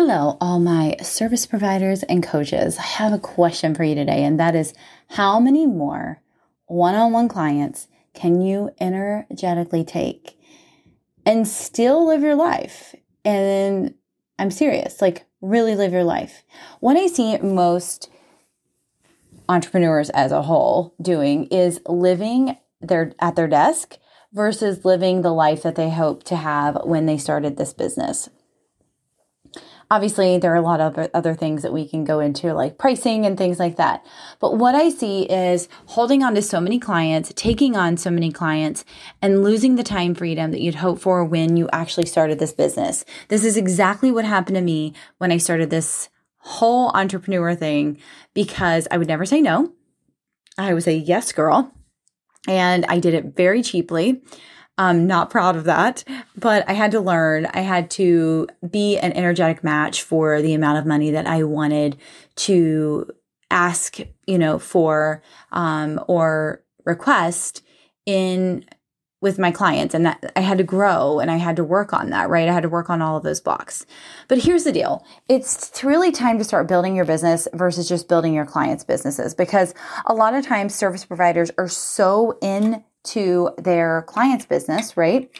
Hello, all my service providers and coaches. I have a question for you today, and that is how many more one on one clients can you energetically take and still live your life? And I'm serious, like really live your life. What I see most entrepreneurs as a whole doing is living their at their desk versus living the life that they hope to have when they started this business. Obviously, there are a lot of other things that we can go into, like pricing and things like that. But what I see is holding on to so many clients, taking on so many clients, and losing the time freedom that you'd hope for when you actually started this business. This is exactly what happened to me when I started this whole entrepreneur thing because I would never say no. I was a yes girl, and I did it very cheaply. I'm not proud of that, but I had to learn. I had to be an energetic match for the amount of money that I wanted to ask, you know, for um, or request in with my clients and that I had to grow and I had to work on that, right? I had to work on all of those blocks. But here's the deal. It's really time to start building your business versus just building your clients' businesses because a lot of times service providers are so in to their client's business, right?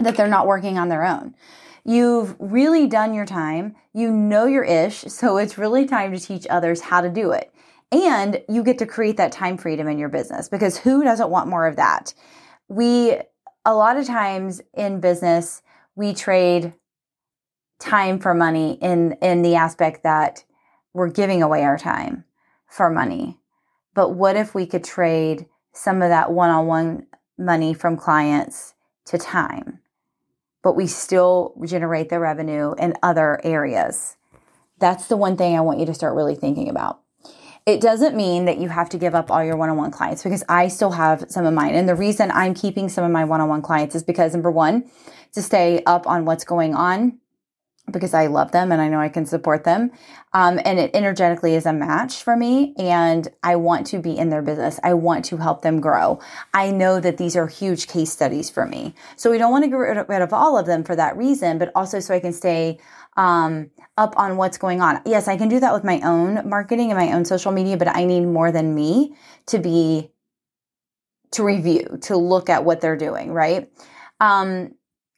That they're not working on their own. You've really done your time. You know your ish. So it's really time to teach others how to do it. And you get to create that time freedom in your business because who doesn't want more of that? We, a lot of times in business, we trade time for money in, in the aspect that we're giving away our time for money. But what if we could trade some of that one on one money from clients to time, but we still generate the revenue in other areas. That's the one thing I want you to start really thinking about. It doesn't mean that you have to give up all your one on one clients because I still have some of mine. And the reason I'm keeping some of my one on one clients is because number one, to stay up on what's going on because I love them and I know I can support them. Um, and it energetically is a match for me. And I want to be in their business. I want to help them grow. I know that these are huge case studies for me. So we don't want to get rid of all of them for that reason, but also so I can stay um, up on what's going on. Yes, I can do that with my own marketing and my own social media, but I need more than me to be to review, to look at what they're doing, right? Um,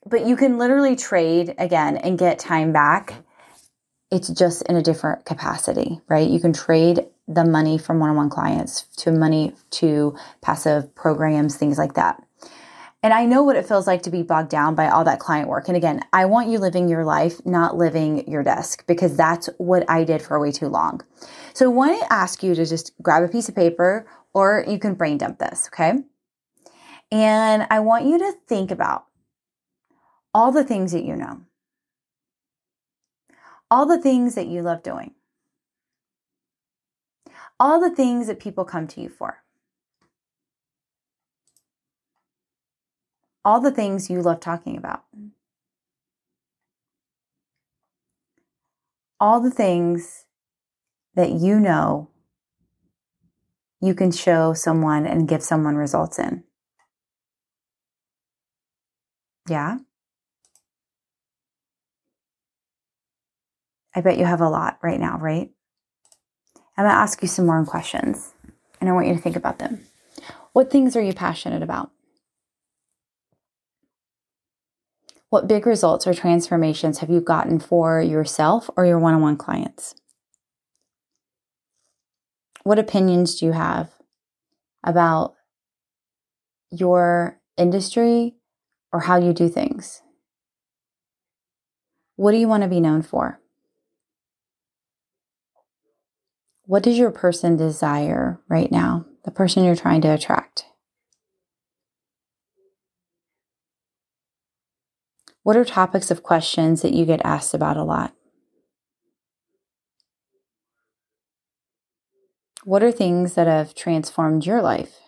but you can literally trade again and get time back. It's just in a different capacity, right? You can trade the money from one on one clients to money to passive programs, things like that. And I know what it feels like to be bogged down by all that client work. And again, I want you living your life, not living your desk, because that's what I did for way too long. So I want to ask you to just grab a piece of paper or you can brain dump this, okay? And I want you to think about all the things that you know, all the things that you love doing, all the things that people come to you for, all the things you love talking about, all the things that you know you can show someone and give someone results in. Yeah? I bet you have a lot right now, right? I'm going to ask you some more questions and I want you to think about them. What things are you passionate about? What big results or transformations have you gotten for yourself or your one on one clients? What opinions do you have about your industry or how you do things? What do you want to be known for? What does your person desire right now? The person you're trying to attract? What are topics of questions that you get asked about a lot? What are things that have transformed your life?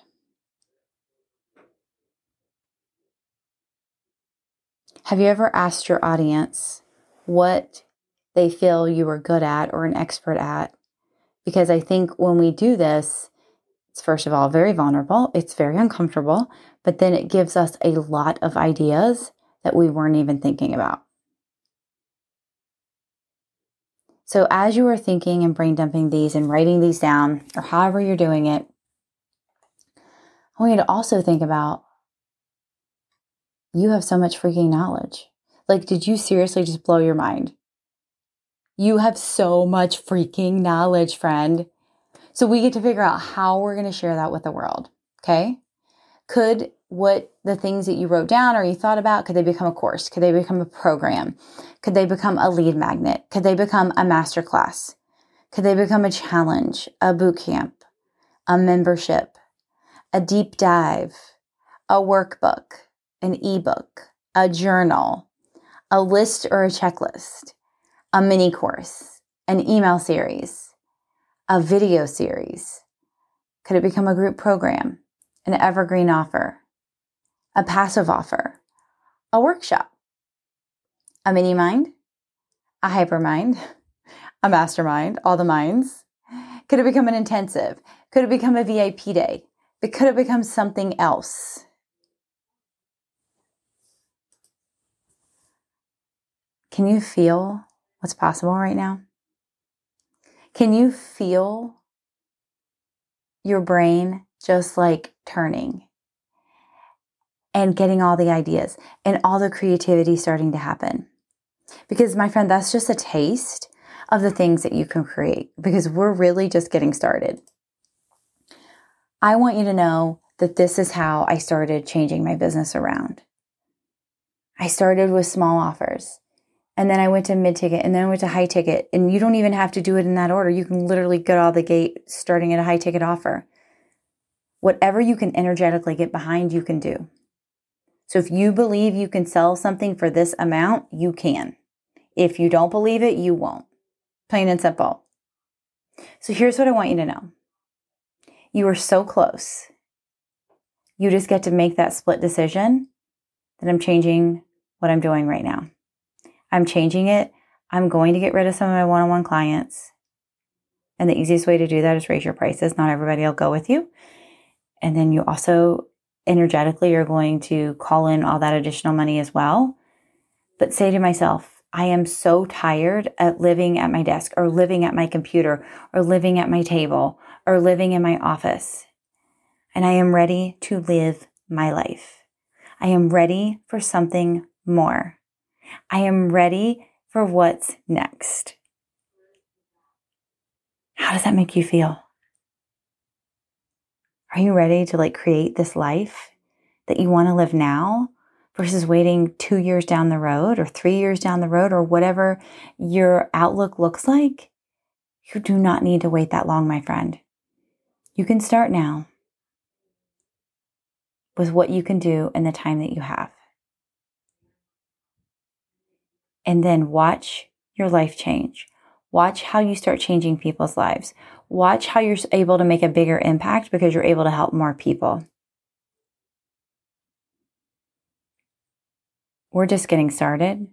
Have you ever asked your audience what they feel you are good at or an expert at because I think when we do this, it's first of all very vulnerable, it's very uncomfortable, but then it gives us a lot of ideas that we weren't even thinking about. So, as you are thinking and brain dumping these and writing these down, or however you're doing it, I want you to also think about you have so much freaking knowledge. Like, did you seriously just blow your mind? You have so much freaking knowledge, friend. So we get to figure out how we're going to share that with the world. Okay. Could what the things that you wrote down or you thought about, could they become a course? Could they become a program? Could they become a lead magnet? Could they become a master class? Could they become a challenge, a boot camp, a membership, a deep dive, a workbook, an ebook, a journal, a list or a checklist, a mini course, an email series, a video series? Could it become a group program, an evergreen offer, a passive offer, a workshop, a mini mind, a hyper mind, a mastermind, all the minds? Could it become an intensive? Could it become a VIP day? But could it become something else. Can you feel what's possible right now? Can you feel your brain just like turning and getting all the ideas and all the creativity starting to happen? Because, my friend, that's just a taste of the things that you can create because we're really just getting started. I want you to know that this is how I started changing my business around. I started with small offers and then I went to mid ticket and then I went to high ticket. And you don't even have to do it in that order. You can literally get out the gate starting at a high ticket offer. Whatever you can energetically get behind, you can do. So if you believe you can sell something for this amount, you can. If you don't believe it, you won't. Plain and simple. So here's what I want you to know you are so close. You just get to make that split decision that I'm changing what I'm doing right now. I'm changing it. I'm going to get rid of some of my one on one clients. And the easiest way to do that is raise your prices. Not everybody will go with you. And then you also energetically are going to call in all that additional money as well. But say to myself, I am so tired at living at my desk or living at my computer or living at my table or living in my office. And I am ready to live my life. I am ready for something more. I am ready for what's next. How does that make you feel? Are you ready to like create this life that you want to live now versus waiting two years down the road or three years down the road or whatever your outlook looks like? You do not need to wait that long, my friend. You can start now with what you can do in the time that you have. And then watch your life change. Watch how you start changing people's lives. Watch how you're able to make a bigger impact because you're able to help more people. We're just getting started.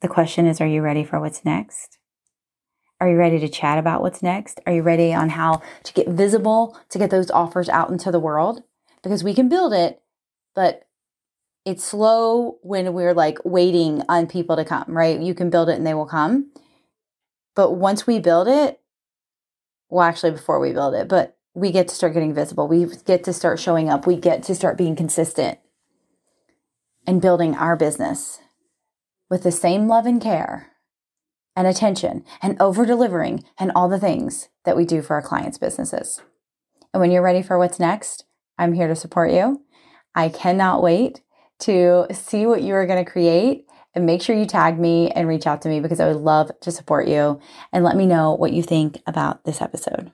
The question is Are you ready for what's next? Are you ready to chat about what's next? Are you ready on how to get visible, to get those offers out into the world? Because we can build it, but it's slow when we're like waiting on people to come, right? You can build it and they will come. But once we build it, well, actually, before we build it, but we get to start getting visible. We get to start showing up. We get to start being consistent and building our business with the same love and care and attention and over delivering and all the things that we do for our clients' businesses. And when you're ready for what's next, I'm here to support you. I cannot wait to see what you are going to create and make sure you tag me and reach out to me because I would love to support you and let me know what you think about this episode.